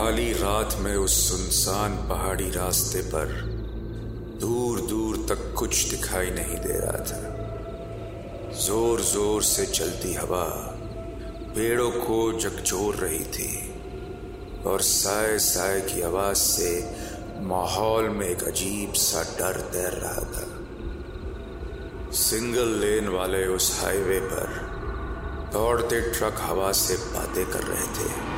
काली रात में उस सुनसान पहाड़ी रास्ते पर दूर दूर तक कुछ दिखाई नहीं दे रहा था। ज़ोर ज़ोर से चलती हवा पेड़ों को झकझोर रही थी और साय साय की आवाज़ से माहौल में एक अजीब सा डर तैर रहा था। सिंगल लेन वाले उस हाईवे पर दौड़ते ट्रक हवा से बातें कर रहे थे।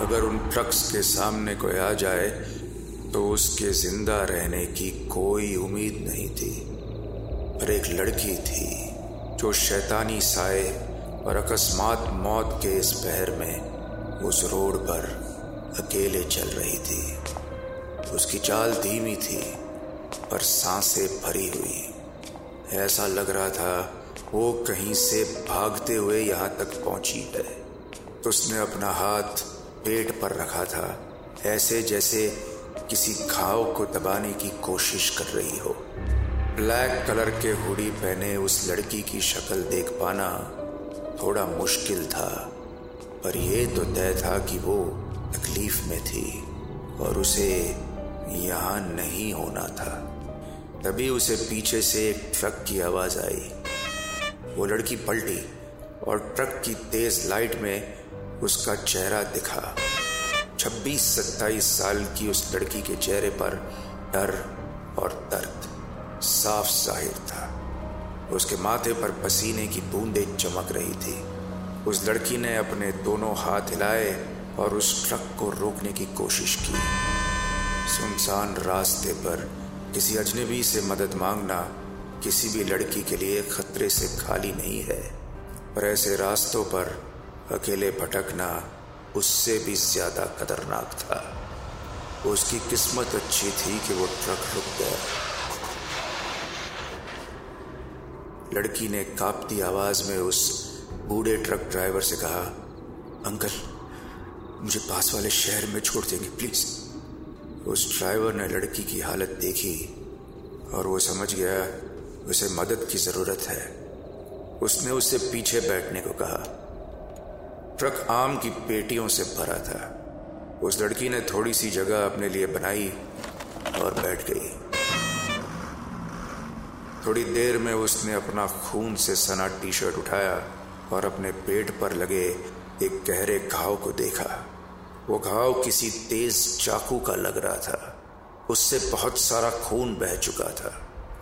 अगर उन ट्रक्स के सामने कोई आ जाए तो उसके ज़िंदा रहने की कोई उम्मीद नहीं थी। पर एक लड़की थी, जो शैतानी साए और अकस्मात मौत के इस पहर में उस रोड पर अकेले चल रही थी। उसकी चाल धीमी थी, पर साँसें भरी हुई। ऐसा लग रहा था, वो कहीं से भागते हुए यहाँ तक पहुँची है। तो उसने अपना हाथ पेट पर रखा था, ऐसे जैसे किसी घाव को दबाने की कोशिश कर रही हो। ब्लैक कलर के हुडी पहने उस लड़की की शक्ल देख पाना थोड़ा मुश्किल था, पर यह तो तय था कि वो तकलीफ़ में थी और उसे यहाँ नहीं होना था। तभी उसे पीछे से एक ट्रक की आवाज़ आई। वो लड़की पलटी और ट्रक की तेज लाइट में उसका चेहरा दिखा। 26-27 साल की उस लड़की के चेहरे पर डर और दर्द। साफ़ ज़ाहिर था। उसके माथे पर पसीने की बूंदें चमक रही थी। उस लड़की ने अपने दोनों हाथ हिलाए और उस ट्रक को रोकने की कोशिश की। सुनसान रास्ते पर किसी अजनबी से मदद मांगना किसी भी लड़की के लिए खतरे से खाली नहीं है। पर ऐसे रास्तों पर अकेले भटकना उससे भी ज़्यादा खतरनाक था। उसकी किस्मत अच्छी थी कि वो ट्रक रुक गया। लड़की ने कांपती आवाज़ में उस बूढ़े ट्रक ड्राइवर से कहा, अंकल, मुझे पास वाले शहर में छोड़ देंगे, प्लीज़। उस ड्राइवर ने लड़की की हालत देखी और वो समझ गया, उसे मदद की ज़रूरत है। उसने उसे पीछे बैठने को कहा। ट्रक आम की पेटियों से भरा था। उस लड़की ने थोड़ी सी जगह अपने लिए बनाई और बैठ गई। थोड़ी देर में उसने अपना खून से सना टी शर्ट उठाया और अपने पेट पर लगे एक गहरे घाव को देखा। वो घाव किसी तेज चाकू का लग रहा था। उससे बहुत सारा खून बह चुका था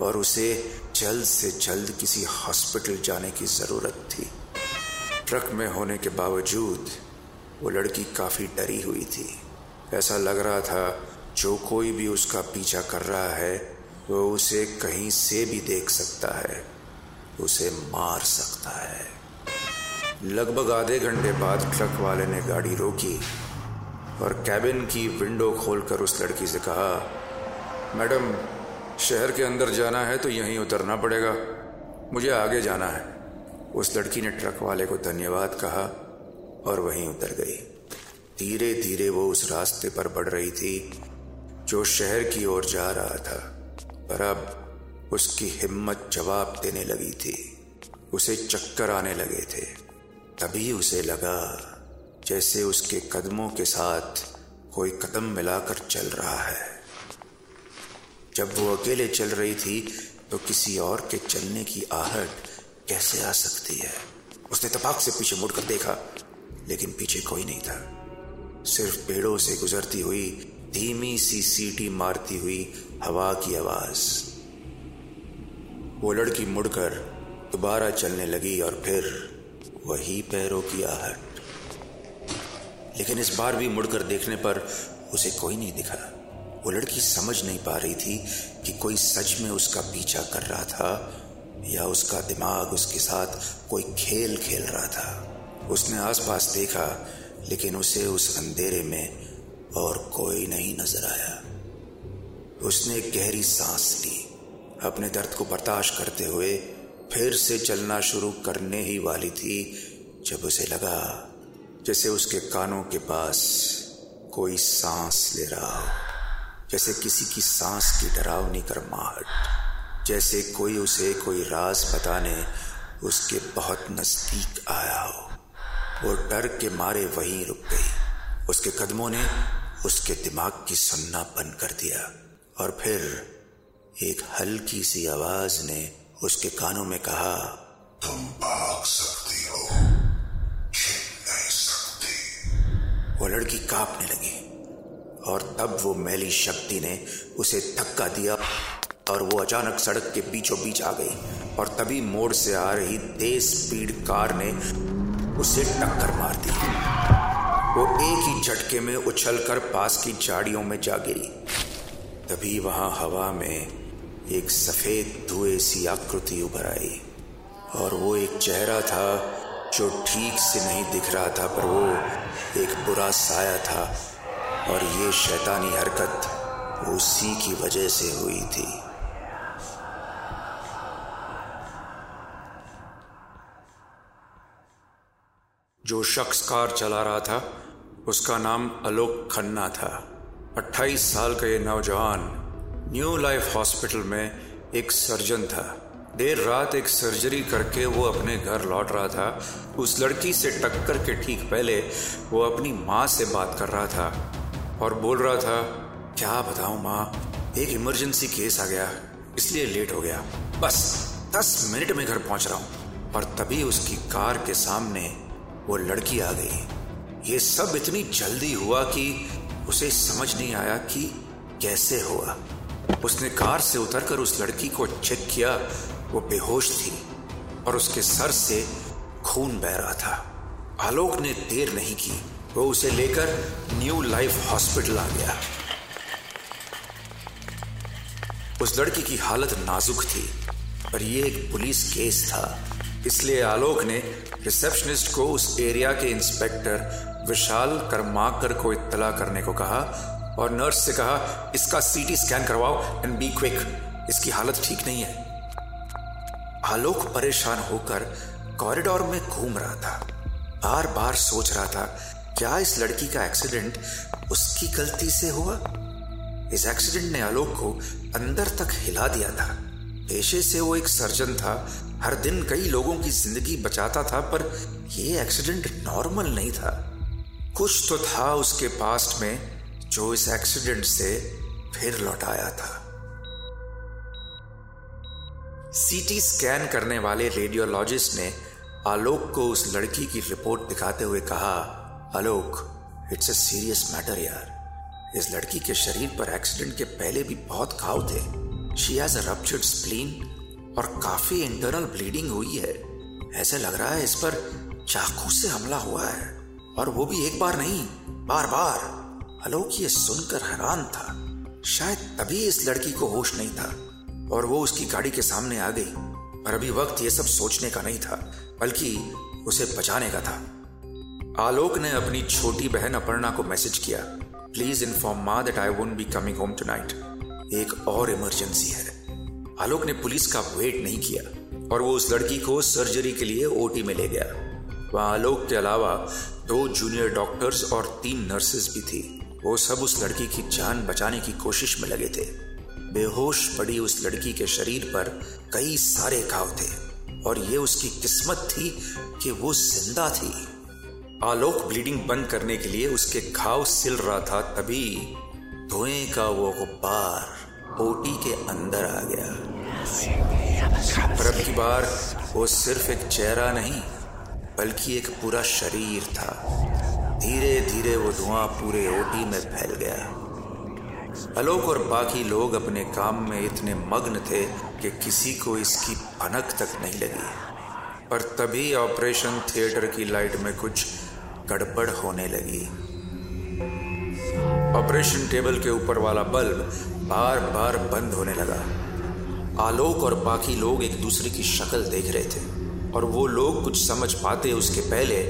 और उसे जल्द से जल्द किसी हॉस्पिटल जाने की ज़रूरत थी। ट्रक में होने के बावजूद वो लड़की काफ़ी डरी हुई थी। ऐसा लग रहा था, जो कोई भी उसका पीछा कर रहा है, वो उसे कहीं से भी देख सकता है, उसे मार सकता है। लगभग आधे घंटे बाद ट्रक वाले ने गाड़ी रोकी और कैबिन की विंडो खोलकर उस लड़की से कहा, मैडम, शहर के अंदर जाना है तो यहीं उतरना पड़ेगा। मुझे आगे जाना है। उस लड़की ने ट्रक वाले को धन्यवाद कहा और वहीं उतर गई। धीरे धीरे वो उस रास्ते पर बढ़ रही थी जो शहर की ओर जा रहा था, पर अब उसकी हिम्मत जवाब देने लगी थी। उसे चक्कर आने लगे थे। तभी उसे लगा जैसे उसके कदमों के साथ कोई कदम मिलाकर चल रहा है। जब वो अकेले चल रही थी तो किसी और के चलने की आहट कैसे आ सकती है? उसने तपाक से पीछे मुड़कर देखा, लेकिन पीछे कोई नहीं था। सिर्फ़ पेड़ों से गुजरती हुई, धीमी सी सीटी मारती हुई हवा की आवाज़। वो लड़की मुड़कर दोबारा चलने लगी और फिर वही पैरों की आहट। लेकिन इस बार भी मुड़कर देखने पर उसे कोई नहीं दिखा। वो लड़की समझ नहीं पा रही थी कि कोई सच में उसका पीछा कर रहा था या उसका दिमाग उसके साथ कोई खेल खेल रहा था। उसने आसपास देखा, लेकिन उसे उस अंधेरे में और कोई नहीं नज़र आया। उसने गहरी सांस ली। अपने दर्द को बर्दाश्त करते हुए फिर से चलना शुरू करने ही वाली थी, जब उसे लगा जैसे उसके कानों के पास कोई सांस ले रहा हो, जैसे किसी की सांस की डरावनी करमाहट जैसे कोई उसे कोई राज बताने उसके बहुत नज़दीक आया हो। वो डर के मारे वहीं रुक गई। उसके कदमों ने उसके दिमाग की सुनना बंद कर दिया। और फिर एक हल्की सी आवाज़ ने उसके कानों में कहा तुम भाग सकती हो नहीं सकती। वो लड़की कांपने लगी। और तब वो मैली शक्ति ने उसे धक्का दिया। और वो अचानक सड़क के बीचों बीच आ गई और तभी मोड़ से आ रही तेज स्पीड कार ने उसे टक्कर मार दी। वो एक ही झटके में उछलकर पास की झाड़ियों में जा गिरी। तभी वहाँ हवा में एक सफ़ेद धुएँ सी आकृति उभर आई और वो एक चेहरा था जो ठीक से नहीं दिख रहा था, पर वो एक बुरा साया था और ये शैतानी हरकत उसी की वजह से हुई थी। जो शख्स कार चला रहा था, उसका नाम आलोक खन्ना था। 28 साल का ये नौजवान न्यू लाइफ हॉस्पिटल में एक सर्जन था। देर रात एक सर्जरी करके वो अपने घर लौट रहा था। उस लड़की से टक्कर के ठीक पहले वो अपनी माँ से बात कर रहा था और बोल रहा था, क्या बताऊँ माँ, एक इमरजेंसी केस आ गया, इसलिए लेट हो गया। बस दस मिनट में घर पहुँच रहा हूँ। और तभी उसकी कार के सामने वो लड़की आ गई। ये सब इतनी जल्दी हुआ कि उसे समझ नहीं आया कि कैसे हुआ। उसने कार से उतरकर उस लड़की को चेक किया। वो बेहोश थी और उसके सर से खून बह रहा था। आलोक ने देर नहीं की। वो उसे लेकर न्यू लाइफ हॉस्पिटल आ गया। उस लड़की की हालत नाजुक थी, पर यह एक पुलिस केस था। इसलिए आलोक ने रिसेप्शनिस्ट को उस एरिया के इंस्पेक्टर विशाल करमाकर को इत्तला करने को कहा और नर्स से कहा, इसका सीटी स्कैन करवाओ एंड बी क्विक इसकी हालत ठीक नहीं है. आलोक परेशान होकर कॉरिडोर में घूम रहा था। बार बार सोच रहा था, क्या इस लड़की का एक्सीडेंट उसकी गलती से हुआ? इस एक्सीडेंट ने आलोक को अंदर तक हिला दिया था। पेशे से वो एक सर्जन था हर दिन कई लोगों की ज़िंदगी बचाता था, पर यह एक्सीडेंट नॉर्मल नहीं था। कुछ तो था उसके पास्ट में, जो इस एक्सीडेंट से फिर लौटाया था। सीटी स्कैन करने वाले रेडियोलॉजिस्ट ने आलोक को उस लड़की की रिपोर्ट दिखाते हुए कहा, Alok it's a serious matter यार। इस लड़की के शरीर पर एक्सीडेंट के पहले भी बहुत घाव थे। She has a ruptured spleen और काफ़ी इंटरनल ब्लीडिंग हुई है। ऐसे लग रहा है इस पर चाकू से हमला हुआ है। और वो भी एक बार नहीं बार बार आलोक ये सुनकर हैरान था। शायद तभी इस लड़की को होश नहीं था और वो उसकी गाड़ी के सामने आ गई। पर अभी वक्त ये सब सोचने का नहीं था, बल्कि उसे बचाने का था। आलोक ने अपनी छोटी बहन अपर्णा को मैसेज किया please inform ma that I won't be coming home tonight एक और इमरजेंसी है। आलोक ने पुलिस का वेट नहीं किया और वो उस लड़की को सर्जरी के लिए ओटी में ले गया। वहाँ आलोक के अलावा दो जूनियर डॉक्टर्स और तीन नर्सेस भी थी। वो सब उस लड़की की जान बचाने की कोशिश में लगे थे। बेहोश पड़ी उस लड़की के शरीर पर कई सारे घाव थे और ये उसकी किस्मत थी कि वो ज़िंदा थी। आलोक ब्लीडिंग बंद करने के लिए उसके घाव सिल रहा था तभी धुएँ का वो गुब्बार ओटी के अंदर आ गया। पर अब की बार वो सिर्फ़ एक चेहरा नहीं बल्कि एक पूरा शरीर था। धीरे धीरे वो धुआँ पूरे ओटी में फैल गया। अलोक और बाकी लोग अपने काम में इतने मग्न थे कि किसी को इसकी भनक तक नहीं लगी। पर तभी ऑपरेशन थिएटर की लाइट में कुछ गड़बड़ होने लगी। ऑपरेशन टेबल के ऊपर वाला बल्ब बार बार बंद होने लगा। आलोक और बाकी लोग एक दूसरे की शक्ल देख रहे थे, और वो लोग कुछ समझ पाते उसके पहले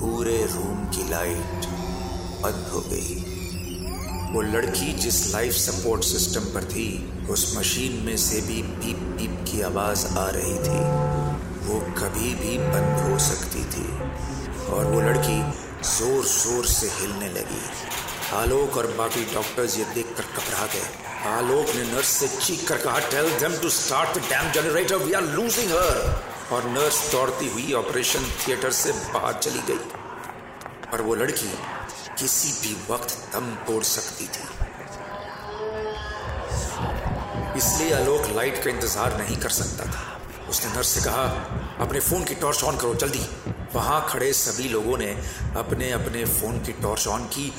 पूरे रूम की लाइट बंद हो गई। वो लड़की जिस लाइफ सपोर्ट सिस्टम पर थी, उस मशीन में से भी पीप पीप की आवाज़ आ रही थी। वो कभी भी बंद हो सकती थी, और वो लड़की ज़ोर ज़ोर से हिलने लगी। आलोक और बाकी डॉक्टर्स ये देखकर घबरा गए। आलोक ने नर्स से चीख कर कहा tell them to start the damn generator we are losing her और नर्स दौड़ती हुई ऑपरेशन थिएटर से बाहर चली गई। पर वो लड़की किसी भी वक्त दम तोड़ सकती थी। इसलिए आलोक लाइट का इंतज़ार नहीं कर सकता था। उसने नर्स से कहा, अपने फ़ोन की टॉर्च ऑन करो, जल्दी. वहाँ खड़े सभी लोगों ने अपने अपने फ़ोन की टॉर्च ऑन की।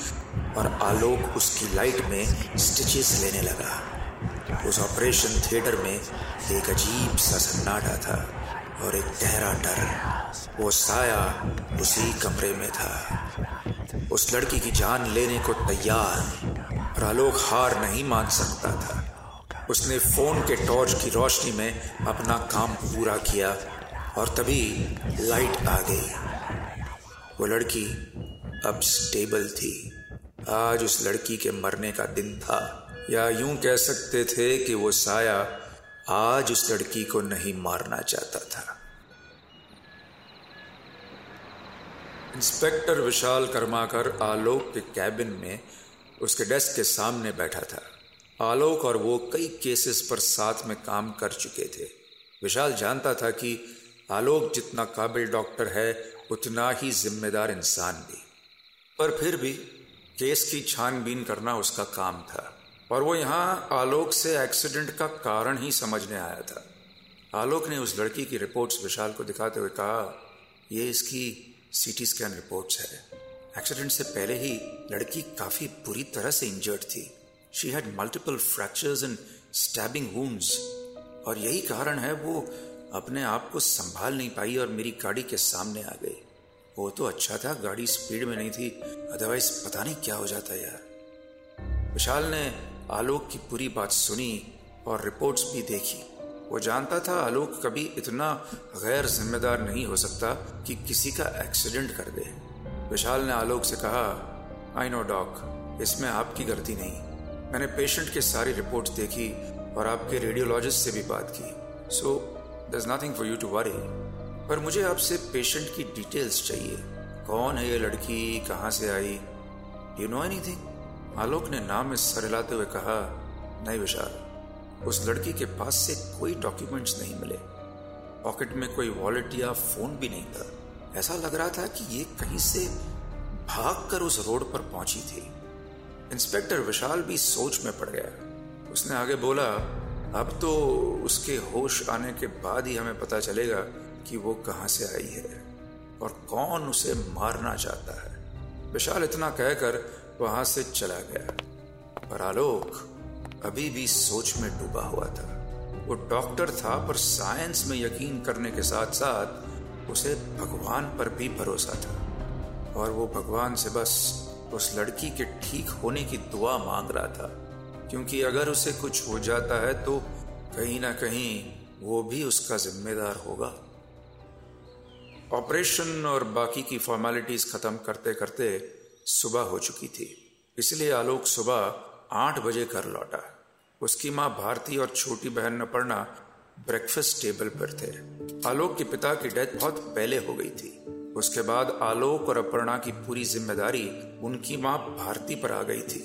और आलोक उसकी लाइट में स्टिचेस लेने लगा। उस ऑपरेशन थिएटर में एक अजीब सा सन्नाटा था और एक गहरा डर, वो साया उसी कमरे में था। उस लड़की की जान लेने को तैयार और आलोक हार नहीं मान सकता था। उसने फ़ोन के टॉर्च की रोशनी में अपना काम पूरा किया और तभी लाइट आ गई। वो लड़की अब स्टेबल थी। आज उस लड़की के मरने का दिन था। या यूँ कह सकते थे कि वो साया आज उस लड़की को नहीं मारना चाहता था। इंस्पेक्टर विशाल कर्माकर आलोक के कैबिन में उसके डेस्क के सामने बैठा था। आलोक और वो कई केसेस पर साथ में काम कर चुके थे। विशाल जानता था कि आलोक जितना काबिल डॉक्टर है, उतना ही जिम्मेदार इंसान भी। पर फिर भी केस की छानबीन करना उसका काम था, और वो यहाँ आलोक से एक्सीडेंट का कारण ही समझने आया था। आलोक ने उस लड़की की रिपोर्ट्स विशाल को दिखाते हुए कहा, ये इसकी सीटी स्कैन रिपोर्ट्स है। एक्सीडेंट से पहले ही लड़की काफ़ी बुरी तरह से इंजर्ड थी। She had multiple fractures and stabbing wounds और यही कारण है वो अपने आप को संभाल नहीं पाई और मेरी गाड़ी के सामने आ गई। वो तो अच्छा था, गाड़ी स्पीड में नहीं थी। अदरवाइज़ पता नहीं क्या हो जाता यार। विशाल ने आलोक की पूरी बात सुनी और रिपोर्ट्स भी देखी। वो जानता था आलोक कभी इतना गैर जिम्मेदार नहीं हो सकता कि किसी का एक्सीडेंट कर दे। विशाल ने आलोक से कहा आई नो डॉक इसमें आपकी गलती नहीं। मैंने पेशेंट के सारी रिपोर्ट्स देखी और आपके रेडियोलॉजिस्ट से भी बात की। So there nothing for you to worry पर मुझे आपसे पेशेंट की डिटेल्स चाहिए। कौन है ये लड़की? कहाँ से आई? यू नो एनीथिंग आलोक ने नाम में सर हिलाते हुए कहा, नहीं विशाल, उस लड़की के पास से कोई डॉक्यूमेंट्स नहीं मिले। पॉकेट में कोई वॉलेट या फ़ोन भी नहीं था। ऐसा लग रहा था कि ये कहीं से भाग कर उस रोड पर पहुँची थी। इंस्पेक्टर विशाल भी सोच में पड़ गया। उसने आगे बोला, अब तो उसके होश आने के बाद ही हमें पता चलेगा कि वो कहाँ से आई है और कौन उसे मारना चाहता है। विशाल इतना कहकर वहाँ से चला गया। पर आलोक अभी भी सोच में डूबा हुआ था। वो डॉक्टर था, पर साइंस में यकीन करने के साथ साथ उसे भगवान पर भी भरोसा था। और वो भगवान से बस उस लड़की के ठीक होने की दुआ मांग रहा था। क्योंकि अगर उसे कुछ हो जाता है तो कहीं ना कहीं वो भी उसका जिम्मेदार होगा। ऑपरेशन और बाकी की फॉर्मेलिटीज खत्म करते करते सुबह हो चुकी थी। इसलिए आलोक सुबह आठ बजे घर लौटा। उसकी माँ भारती और छोटी बहन पढ़ना ब्रेकफास्ट टेबल पर थे। आलोक के पिता की डेथ बहुत पहले हो गई थी। उसके बाद आलोक और अपर्णा की पूरी ज़िम्मेदारी उनकी माँ भारती पर आ गई थी।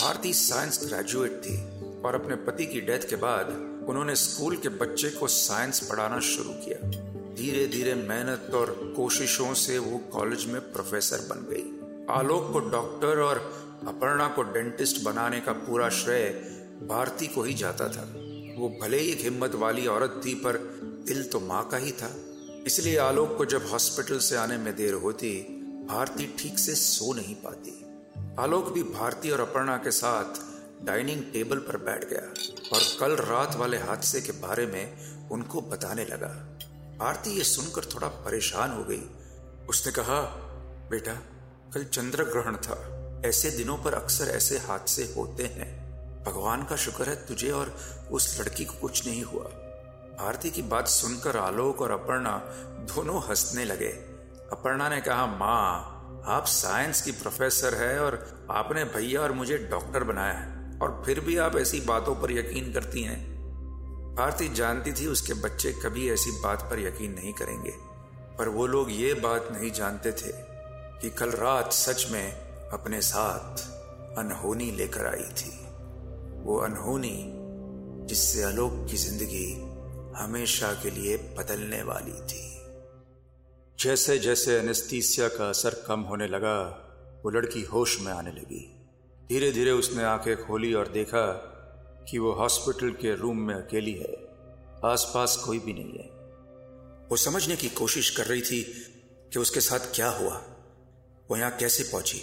भारती साइंस ग्रेजुएट थी और अपने पति की डेथ के बाद उन्होंने स्कूल के बच्चे को साइंस पढ़ाना शुरू किया। धीरे धीरे मेहनत और कोशिशों से वो कॉलेज में प्रोफेसर बन गई। आलोक को डॉक्टर और अपर्णा को डेंटिस्ट बनाने का पूरा श्रेय भारती को ही जाता था। वो भले ही एक हिम्मत वाली औरत थी, पर दिल तो माँ का ही था। इसलिए आलोक को जब हॉस्पिटल से आने में देर होती, भारती ठीक से सो नहीं पाती। आलोक भी भारती और अपर्णा के साथ डाइनिंग टेबल पर बैठ गया और कल रात वाले हादसे के बारे में उनको बताने लगा। भारती ये सुनकर थोड़ा परेशान हो गई। उसने कहा, बेटा, कल चंद्र ग्रहण था। ऐसे दिनों पर अक्सर ऐसे हादसे होते हैं। भगवान का शुक्र है तुझे और उस लड़की को कुछ नहीं हुआ। भारती की बात सुनकर आलोक और अपर्णा दोनों हंसने लगे। अपर्णा ने कहा, माँ, आप साइंस की प्रोफेसर है और आपने भैया और मुझे डॉक्टर बनाया है। और फिर भी आप ऐसी बातों पर यकीन करती हैं। भारती जानती थी, उसके बच्चे कभी ऐसी बात पर यकीन नहीं करेंगे। पर वो लोग ये बात नहीं जानते थे कि कल रात सच में अपने साथ अनहोनी लेकर आई थी। वो अनहोनी, जिससे आलोक की ज़िंदगी हमेशा के लिए बदलने वाली थी। जैसे जैसे एनेस्थीसिया का असर कम होने लगा, वो लड़की होश में आने लगी। धीरे धीरे उसने आँखें खोली और देखा कि वो हॉस्पिटल के रूम में अकेली है, आसपास कोई भी नहीं है। वो समझने की कोशिश कर रही थी कि उसके साथ क्या हुआ, वो यहाँ कैसे पहुँची,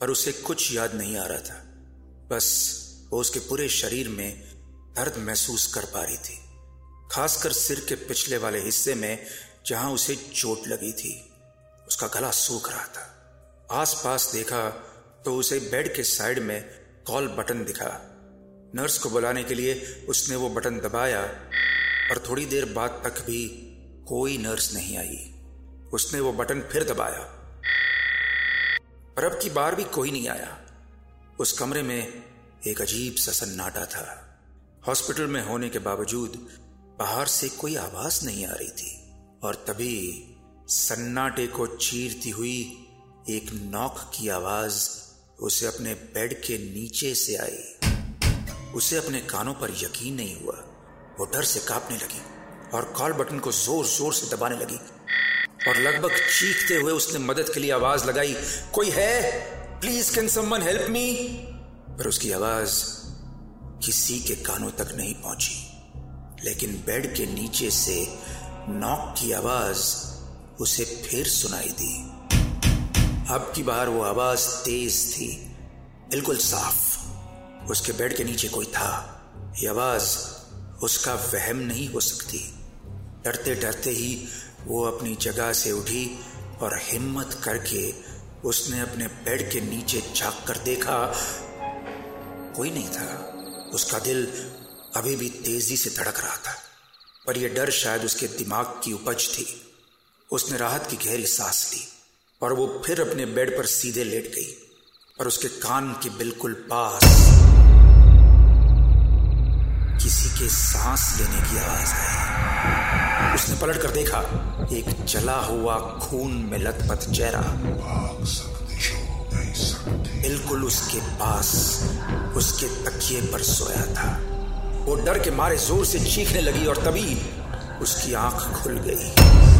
पर उसे कुछ याद नहीं आ रहा था। बस वो उसके पूरे शरीर में दर्द महसूस कर पा रही थी, खासकर सिर के पिछले वाले हिस्से में जहाँ उसे चोट लगी थी। उसका गला सूख रहा था। आसपास देखा तो उसे बेड के साइड में कॉल बटन दिखा। नर्स को बुलाने के लिए उसने वो बटन दबाया और थोड़ी देर बाद तक भी कोई नर्स नहीं आई। उसने वो बटन फिर दबाया। पर अब की बार भी कोई नहीं आया। उस कमरे में एक अजीब सा सन्नाटा था। हॉस्पिटल में होने के बावजूद बाहर से कोई आवाज़ नहीं आ रही थी और तभी सन्नाटे को चीरती हुई एक नॉक की आवाज़ उसे अपने बेड के नीचे से आई। उसे अपने कानों पर यकीन नहीं हुआ। वो डर से कांपने लगी और कॉल बटन को ज़ोर ज़ोर से दबाने लगी। और लगभग चीखते हुए उसने मदद के लिए आवाज़ लगाई, कोई है? Please can someone help me पर उसकी आवाज़ किसी के कानों तक नहीं पहुँची। लेकिन बेड के नीचे से नॉक की आवाज़ उसे फिर सुनाई दी। अब की बार वो आवाज़ तेज थी, बिल्कुल साफ़। उसके बेड के नीचे कोई था। ये आवाज़ उसका वहम नहीं हो सकती। डरते डरते ही वो अपनी जगह से उठी और हिम्मत करके उसने अपने बेड के नीचे झाँक कर देखा। कोई नहीं था। उसका दिल अभी भी तेज़ी से धड़क रहा था। पर यह डर शायद उसके दिमाग की उपज थी। उसने राहत की गहरी सांस ली और वो फिर अपने बेड पर सीधे लेट गई। और उसके कान के बिल्कुल पास किसी के सांस लेने की आवाज़ आई। उसने पलट कर देखा एक जला हुआ खून में लथपथ चेहरा। बिल्कुल उसके पास उसके तकिए पर सोया था। वो डर के मारे ज़ोर से चीखने लगी और तभी उसकी आँख खुल गई।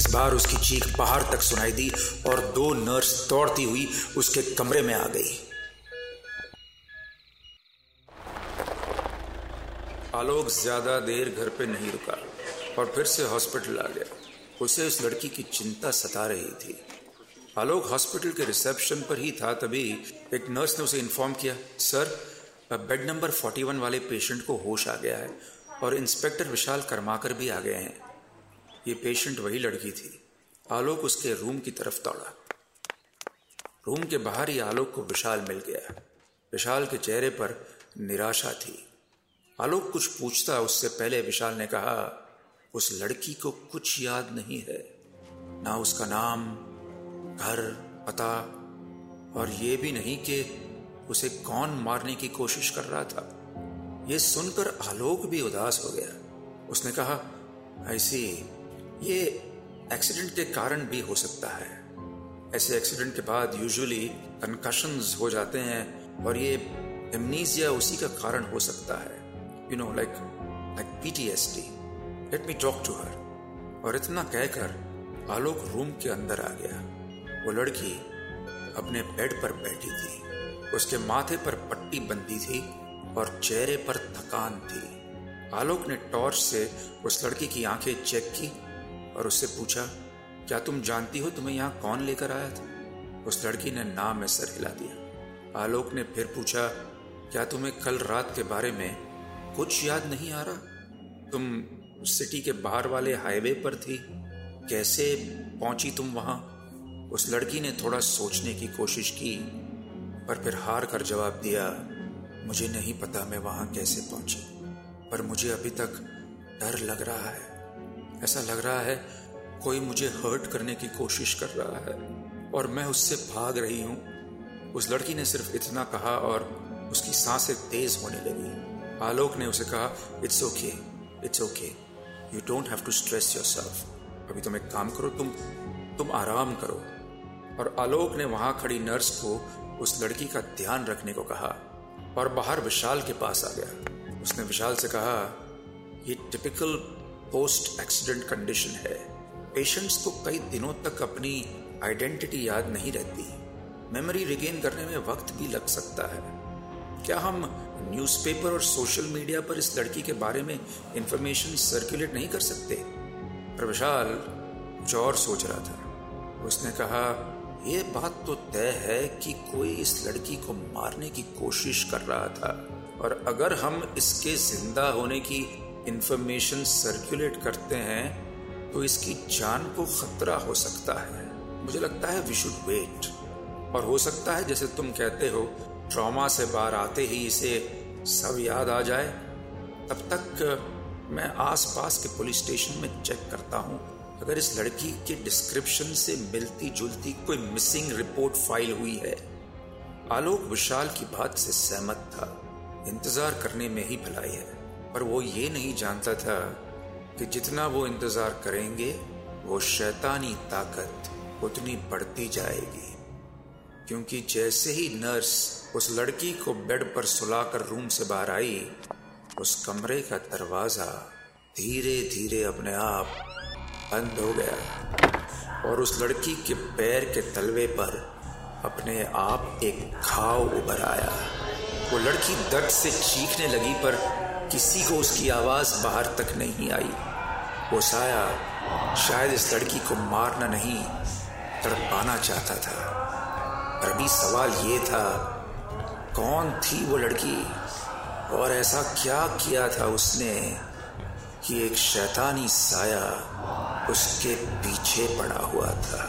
इस बार उसकी चीख बाहर तक सुनाई दी और दो नर्स दौड़ती हुई उसके कमरे में आ गई। आलोक ज़्यादा देर घर पे नहीं रुका और फिर से हॉस्पिटल आ गया। उसे उस लड़की की चिंता सता रही थी। आलोक हॉस्पिटल के रिसेप्शन पर ही था, तभी एक नर्स ने उसे इन्फॉर्म किया, सर बेड नंबर 41 वाले पेशेंट को होश आ गया है और इंस्पेक्टर विशाल कर्माकर भी आ गए हैं। ये पेशेंट वही लड़की थी। आलोक उसके रूम की तरफ़ दौड़ा। रूम के बाहर ही आलोक को विशाल मिल गया। विशाल के चेहरे पर निराशा थी। आलोक कुछ पूछता, उससे पहले विशाल ने कहा, उस लड़की को कुछ याद नहीं है। ना उसका नाम, घर, पता, और ये भी नहीं कि उसे कौन मारने की कोशिश कर रहा था। यह सुनकर आलोक भी उदास हो गया। उसने कहा, ऐसी ये एक्सीडेंट के कारण भी हो सकता है। ऐसे एक्सीडेंट के बाद यूजुअली कंकशन हो जाते हैं और ये एमनीजिया उसी का कारण हो सकता है। You know like like PTSD let me talk to her और इतना कहकर आलोक रूम के अंदर आ गया। वो लड़की अपने बेड पर बैठी थी। उसके माथे पर पट्टी बंदी थी और चेहरे पर थकान थी। आलोक ने टॉर्च से उस लड़की की आँखें चेक की। और उससे पूछा, क्या तुम जानती हो तुम्हें यहाँ कौन लेकर आया था? उस लड़की ने नाम में सर हिला दिया। आलोक ने फिर पूछा, क्या तुम्हें कल रात के बारे में कुछ याद नहीं आ रहा? तुम सिटी के बाहर वाले हाईवे पर थी, कैसे पहुँची तुम वहाँ? उस लड़की ने थोड़ा सोचने की कोशिश की, पर फिर हार कर जवाब दिया, मुझे नहीं पता मैं वहाँ कैसे पहुँची, पर मुझे अभी तक डर लग रहा है। ऐसा लग रहा है कोई मुझे हर्ट करने की कोशिश कर रहा है और मैं उससे भाग रही हूँ। उस लड़की ने सिर्फ़ इतना कहा और उसकी साँसें तेज होने लगी। आलोक ने उसे कहा it's okay it's okay you don't have to stress yourself अभी तुम एक काम करो, तुम तुम आराम करो। और आलोक ने वहाँ खड़ी नर्स को उस लड़की का ध्यान रखने को कहा और बाहर विशाल के पास आ गया। उसने विशाल से कहा, ये टिपिकल पोस्ट एक्सीडेंट कंडीशन है। पेशेंट्स को कई दिनों तक अपनी आइडेंटिटी याद नहीं रहती। मेमोरी रिगेन करने में वक्त भी लग सकता है। क्या हम न्यूज़पेपर और सोशल मीडिया पर इस लड़की के बारे में इंफॉर्मेशन सर्कुलेट नहीं कर सकते? पर विशाल कुछ और सोच रहा था। उसने कहा यह बात तो तय है कि कोई इस लड़की को मारने की कोशिश कर रहा था। और अगर हम इसके ज़िंदा होने की इंफॉर्मेशन सर्कुलेट करते हैं तो इसकी जान को खतरा हो सकता है। मुझे लगता है वी शुड वेट और हो सकता है जैसे तुम कहते हो ट्रॉमा से बाहर आते ही इसे सब याद आ जाए। तब तक मैं आसपास के पुलिस स्टेशन में चेक करता हूँ। अगर इस लड़की के डिस्क्रिप्शन से मिलती जुलती कोई मिसिंग रिपोर्ट फ़ाइल हुई है। आलोक विशाल की बात से सहमत था। इंतज़ार करने में ही भलाई है। पर वो ये नहीं जानता था कि जितना वो इंतज़ार करेंगे, वो शैतानी ताकत उतनी बढ़ती जाएगी। क्योंकि जैसे ही नर्स उस लड़की को बेड पर सुलाकर रूम से बाहर आई, उस कमरे का दरवाज़ा धीरे धीरे अपने आप बंद हो गया और उस लड़की के पैर के तलवे पर अपने आप एक घाव उभर आया। वो लड़की दर्द से चीखने लगी पर किसी को उसकी आवाज़ बाहर तक नहीं आई। वो साया शायद इस लड़की को मारना नहीं, तड़पाना चाहता था। पर अभी सवाल ये था, कौन थी वो लड़की? और ऐसा क्या किया था उसने कि एक शैतानी साया उसके पीछे पड़ा हुआ था?